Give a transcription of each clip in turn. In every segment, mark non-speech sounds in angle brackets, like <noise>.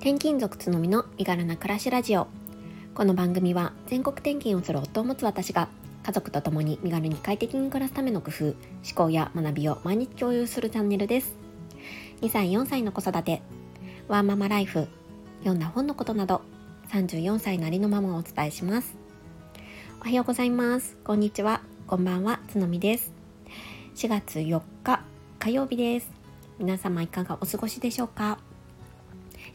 転勤族つのみの身軽な暮らしラジオ。この番組は全国転勤をする夫を持つ私が家族と共に身軽に快適に暮らすための工夫思考や学びを毎日共有するチャンネルです。2歳4歳の子育て。ワーママライフ。読んだ本のことなど34歳なりのママをお伝えします。おはようございます。こんにちは。こんばんは。つのみです。4月4日火曜日です。皆様いかがお過ごしでしょうか？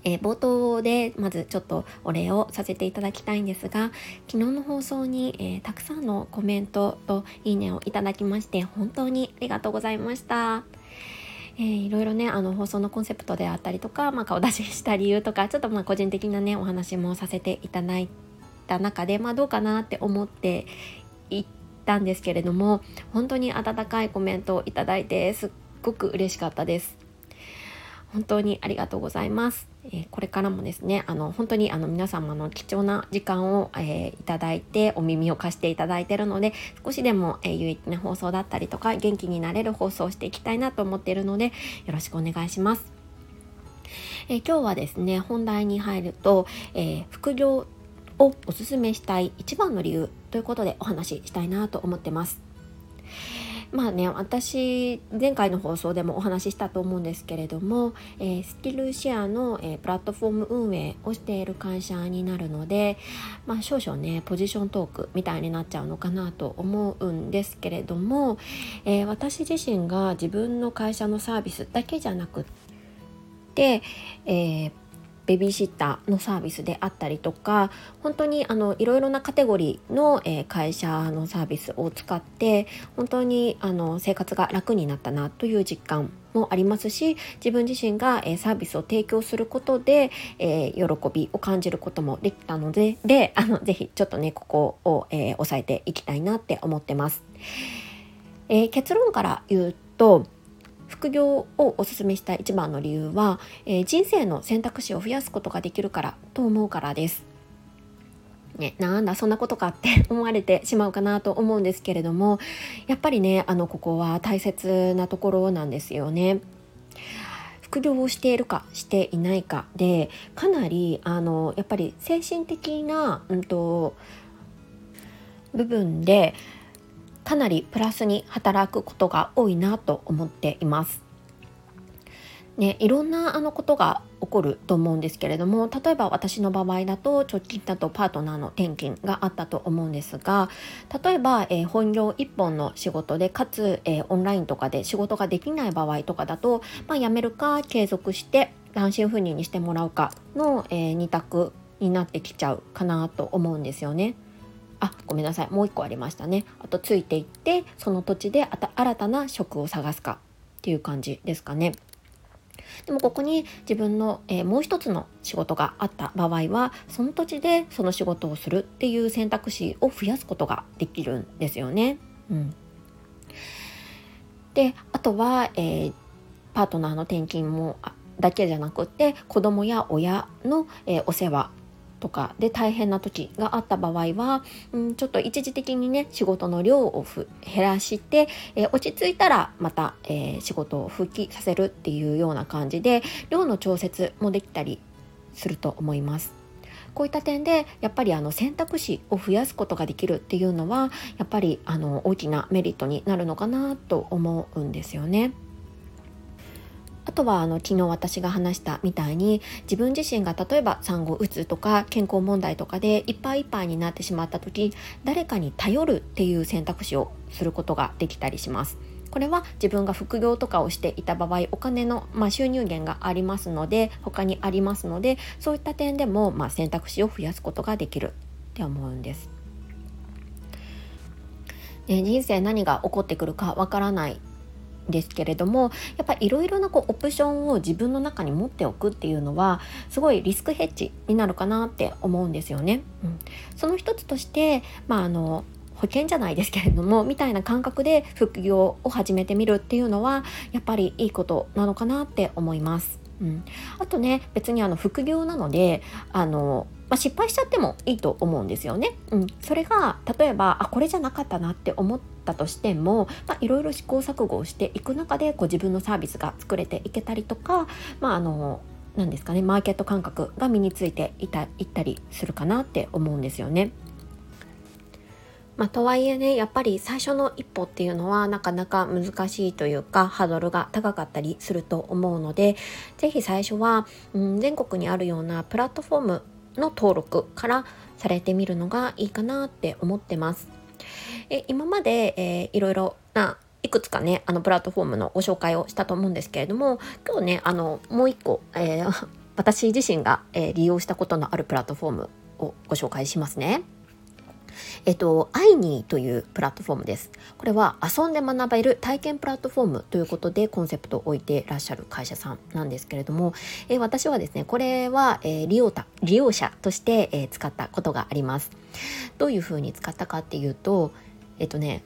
えー、冒頭でまずちょっとお礼をさせていただきたいんですが昨日の放送に、えー、たくさんのコメントといいねをいただきまして本当にありがとうございました。えー、いろいろねあの放送のコンセプトであったりとか、まあ、顔出しした理由とかちょっとまあ個人的なねお話もさせていただいた中で、まあ、どうかなって思っていったんですけれども本当に温かいコメントをいただいてすっごく嬉しかったです。本当にありがとうございます。えー、これからもですね、あの本当にあの皆様の貴重な時間を、えー、いただいてお耳を貸していただいてるので、少しでも、えー、有益な放送だったりとか元気になれる放送をしていきたいなと思っているので、よろしくお願いします。え今日はですね、本題に入ると、え副業をおすすめしたい一番の理由ということでお話ししたいなと思ってます。まあね私前回の放送でもお話ししたと思うんですけれども、えー、スキルシェアの、えー、プラットフォーム運営をしている会社になるので、まあ、少々ねポジショントークみたいになっちゃうのかなと思うんですけれども、えー、私自身が自分の会社のサービスだけじゃなくって、えーベビーシッターのサービスであったりとか本当にあのいろいろなカテゴリーの、え、会社のサービスを使って本当にあの生活が楽になったなという実感もありますし自分自身が、え、サービスを提供することで、え、喜びを感じることもできたのでであのぜひちょっとねここを、えー、押さえていきたいなって思ってます。え結論から言うと副業をおすすめした一番の理由は、えー、人生の選択肢を増やすことができるからと思うからです。ね、なんだそんなことかって <laughs> 思われてしまうかなと思うんですけれどもやっぱりねあのここは大切なところなんですよね。副業をしているかしていないかでかなりあのやっぱり精神的な、うんと部分でかなりプラスに働くことが多いなと思っています。ね、いろんなあのことが起こると思うんですけれども例えば私の場合だと直近だとパートナーの転勤があったと思うんですが例えば、えー、本業1本の仕事でかつ、えー、オンラインとかで仕事ができない場合とかだと、まあ、辞めるか継続して単身赴任にしてもらうかの、えー、2択になってきちゃうかなと思うんですよね。あごめんなさい。もう一個ありましたね。あとついていってその土地で新たな職を探すか。っていう感じですかね。でもここに自分の、えー、もう一つの仕事があった場合はその土地でその仕事をするっていう選択肢を増やすことができるんですよね。うん、であとは、えー、パートナーの転勤もだけじゃなくって子供や親の、えー、お世話とかで大変な時があった場合は、うん、ちょっと一時的にね仕事の量を減らして、えー、落ち着いたらまた、えー、仕事を復帰させるっていうような感じで量の調節もできたりすると思います。こういった点でやっぱりあの選択肢を増やすことができるっていうのはやっぱりあの大きなメリットになるのかなと思うんですよね。あとはあの昨日私が話したみたいに自分自身が例えば産後うつとか健康問題とかでいっぱいいっぱいになってしまった時誰かに頼るっていう選択肢をすることができたりします。これは自分が副業とかをしていた場合お金の、まあ、収入源がありますので他にありますのでそういった点でも、まあ、選択肢を増やすことができるって思うんです。ね、人生何が起こってくるかわからないですけれどもやっぱりいろいろなこうオプションを自分の中に持っておくっていうのはすごいリスクヘッジになるかなって思うんですよね。うん、その一つとして、まあ、あの保険じゃないですけれどもみたいな感覚で副業を始めてみるっていうのはやっぱりいいことなのかなって思います。うん、あとね別にあの副業なのであのまあ、失敗しちゃってもいいと思うんですよね。うん、それが例えばあこれじゃなかったなって思ったとしてもいろいろ試行錯誤をしていく中でこう自分のサービスが作れていけたりとか、まあ、あのなんですかねマーケット感覚が身についていたいったりするかなって思うんですよね。まあ、とはいえねやっぱり最初の一歩っていうのはなかなか難しいというかハードルが高かったりすると思うので是非最初は、うん、全国にあるようなプラットフォームの登録からされてみるのがいいかなって思ってます。え今まで、えー、いろいろないくつかねあのプラットフォームのご紹介をしたと思うんですけれども今日ねあのもう一個、えー、<laughs> 私自身が、えー、利用したことのあるプラットフォームをご紹介しますね。えっと、アイニーというプラットフォームです。これは遊んで学べる体験プラットフォームということでコンセプトを置いてらっしゃる会社さんなんですけれども、え私はですね、これは、え利用た利用者として、え使ったことがあります。どういうふうに使ったかっていうと、えっとね、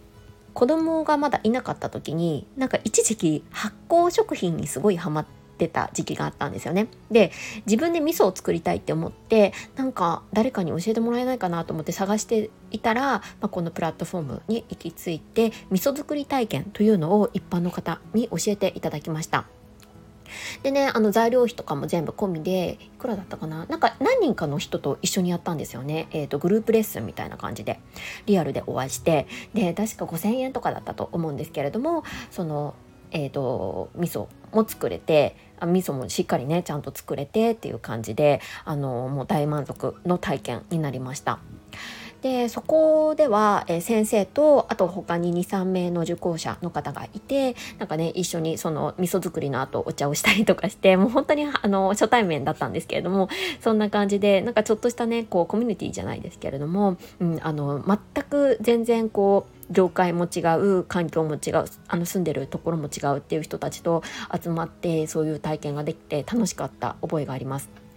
子供がまだいなかった時になんか一時期発酵食品にすごいハマってた時期があったんですよね。で自分で味噌を作りたいって思ってなんか誰かに教えてもらえないかなと思って探していたら、まあ、このプラットフォームに行き着いて味噌作り体験というのを一般の方に教えていただきました。でねあの材料費とかも全部込みでいくらだったかな？なんか何人かの人と一緒にやったんですよね、えーと、グループレッスンみたいな感じで。リアルでお会いして。で確か5,000円とかだったと思うんですけれどもそのえーと、味噌も作れて味噌もしっかりねちゃんと作れてっていう感じであのもう大満足の体験になりました。でそこでは、え、先生とあと他に23名の受講者の方がいてなんかね一緒にその味噌作りの後お茶をしたりとかしてもう本当にあの初対面だったんですけれどもそんな感じでなんかちょっとしたねこうコミュニティじゃないですけれども、うん、あの全く全然こう業界も違う環境も違うあの住んでるところも違うっていう人たちと集まってそういう体験ができて楽しかった覚えがあります。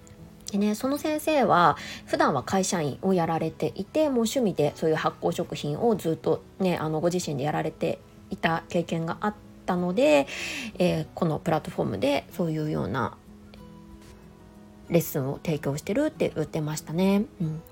でね、その先生は普段は会社員をやられていてもう趣味でそういう発酵食品をずっとねあのご自身でやられていた経験があったので、えー、このプラットフォームでそういうようなレッスンを提供してるって言ってましたね。うん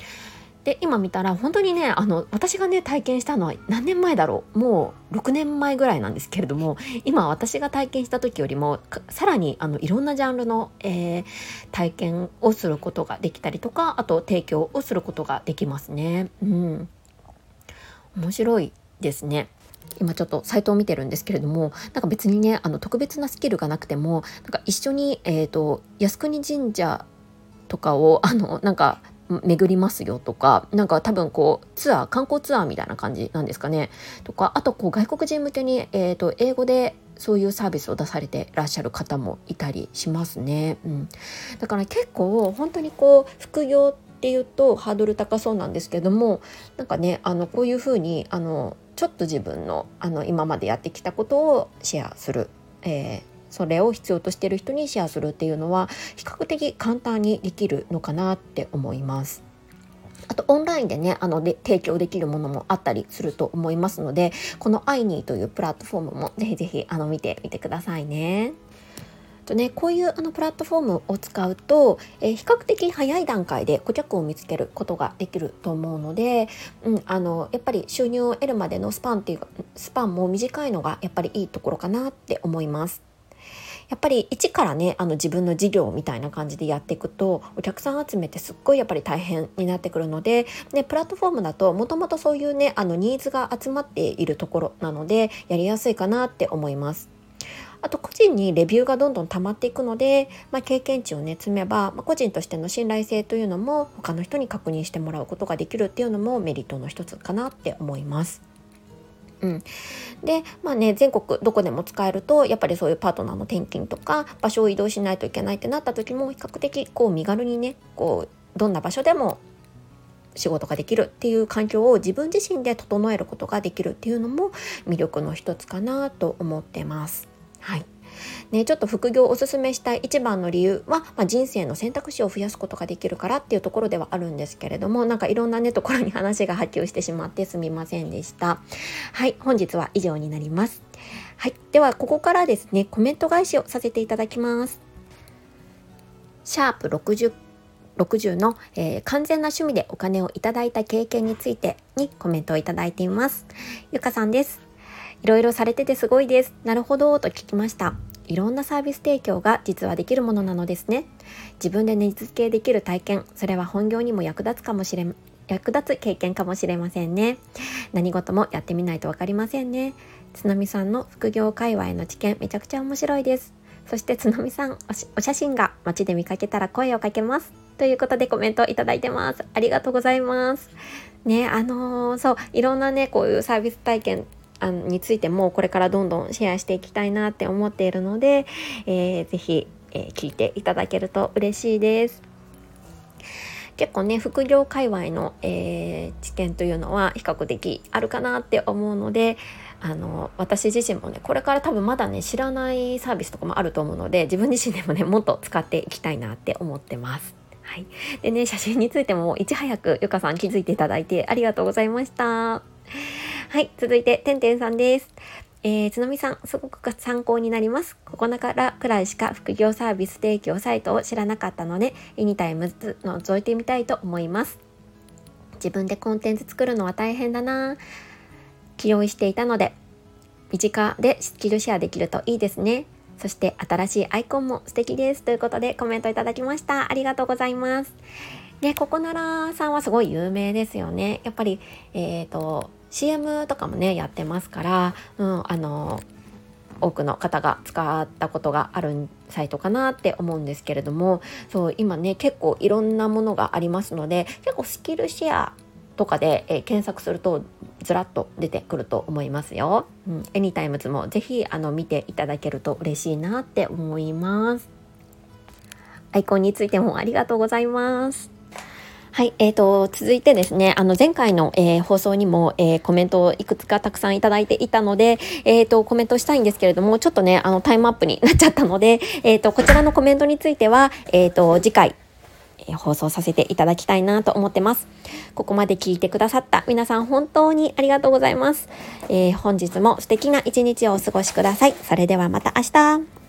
で今見たら本当にねあの私がね体験したのは何年前だろうもう6年前ぐらいなんですけれども今私が体験した時よりもさらにあのいろんなジャンルの、えー、体験をすることができたりとかあと提供をすることができますね。うん、面白いですね。今ちょっとサイトを見てるんですけれどもなんか別にねあの特別なスキルがなくてもなんか一緒に、えーと靖国神社とかをあのなんか巡りますよとかなんか多分こうツアー観光ツアーみたいな感じなんですかねとかあとこう外国人向けに、えーと、英語でそういうサービスを出されてらっしゃる方もいたりしますね。うん、だから結構本当にこう副業っていうとハードル高そうなんですけどもなんかねあのこういうふうにあのちょっと自分のあの今までやってきたことをシェアする、えー、それを必要としている人にシェアするっていうのは比較的簡単にできるのかなって思います。あとオンラインでねあので提供できるものもあったりすると思いますのでこのアイニーというプラットフォームもぜひぜひあの見てみてくださいね。とね、こういうあのプラットフォームを使うと、えー、比較的早い段階で顧客を見つけることができると思うので、うん、あのやっぱり収入を得るまでのスパンっていうスパンも短いのがやっぱりいいところかなって思います。やっぱり一からねあの自分の事業みたいな感じでやっていくとお客さん集めてすっごいやっぱり大変になってくるので、ね、プラットフォームだともともとそういうねあのニーズが集まっているところなのでやりやすいかなって思います。あと個人にレビューがどんどん溜まっていくので、まあ、経験値をね積めば、まあ、個人としての信頼性というのも他の人に確認してもらうことができるっていうのもメリットの一つかなって思います。うん、でまあね全国どこでも使えるとやっぱりそういうパートナーの転勤とか場所を移動しないといけないってなった時も比較的こう身軽にねこうどんな場所でも仕事ができるっていう環境を自分自身で整えることができるっていうのも魅力の一つかなと思ってます。はいね、ちょっと副業をおすすめしたい一番の理由は、まあ、人生の選択肢を増やすことができるからっていうところではあるんですけれどもなんかいろんなねところに話が波及してしまってすみませんでしたはい本日は以上になりますはいではここからですねコメント返しをさせていただきますシャープ60 60の、えー、完全な趣味でお金をいただいた経験についてにコメントをいただいています。ゆかさんです。いろいろされててすごいです。なるほど、と聞きました。いろんなサービス提供が実はできるものなのですね。自分で値付けできる体験それは本業にも役立つかもしれ役立つ経験かもしれませんね。何事もやってみないと分かりませんね。津波さんの副業界隈の知見めちゃくちゃ面白いです。そして津波さんお写真が街で見かけたら声をかけます。ということでコメントいただいてます。ありがとうございます。ねあのー、そういろんなねこういうサービス体験あのについてもこれからどんどんシェアしていきたいなって思っているので、えー、ぜひ、えー、聞いていただけると嬉しいです。結構ね副業界隈の、えー、知見というのは比較的あるかなって思うのであの私自身もねこれから多分まだね知らないサービスとかもあると思うので自分自身でもねもっと使っていきたいなって思ってます。はい、でね写真についてもいち早くゆかさん気づいていただいてありがとうございました。はい、続いて、てんてんさんです。えー、つのみさん、すごく参考になります。ここからくらいしか副業サービス提供サイトを知らなかったので、エニタイムズ覗いてみたいと思います。自分でコンテンツ作るのは大変だな気負いしていたので、身近でスキルシェアできるといいですね。そして新しいアイコンも素敵です。ということでコメントいただきました。ありがとうございます。で、ここならさんはすごい有名ですよね。やっぱり、えっ、ー、と、CM とかもねやってますから、うん、あの多くの方が使ったことがあるサイトかなって思うんですけれどもそう今ね結構いろんなものがありますので結構スキルシェアとかで、え、検索するとずらっと出てくると思いますよ。うん、エニタイムズもぜひあの見ていただけると嬉しいなって思います。アイコンについてもありがとうございます。はい、えーと、続いてですね、あの前回の、えー、放送にも、えー、コメントをいくつかたくさんいただいていたので、えーと、コメントしたいんですけれども、ちょっとね、あのタイムアップになっちゃったので、<laughs> えーと、こちらのコメントについては、えーと、次回、え放送させていただきたいなと思ってます。ここまで聞いてくださった皆さん本当にありがとうございます。えー、本日も素敵な一日をお過ごしください。それではまた明日。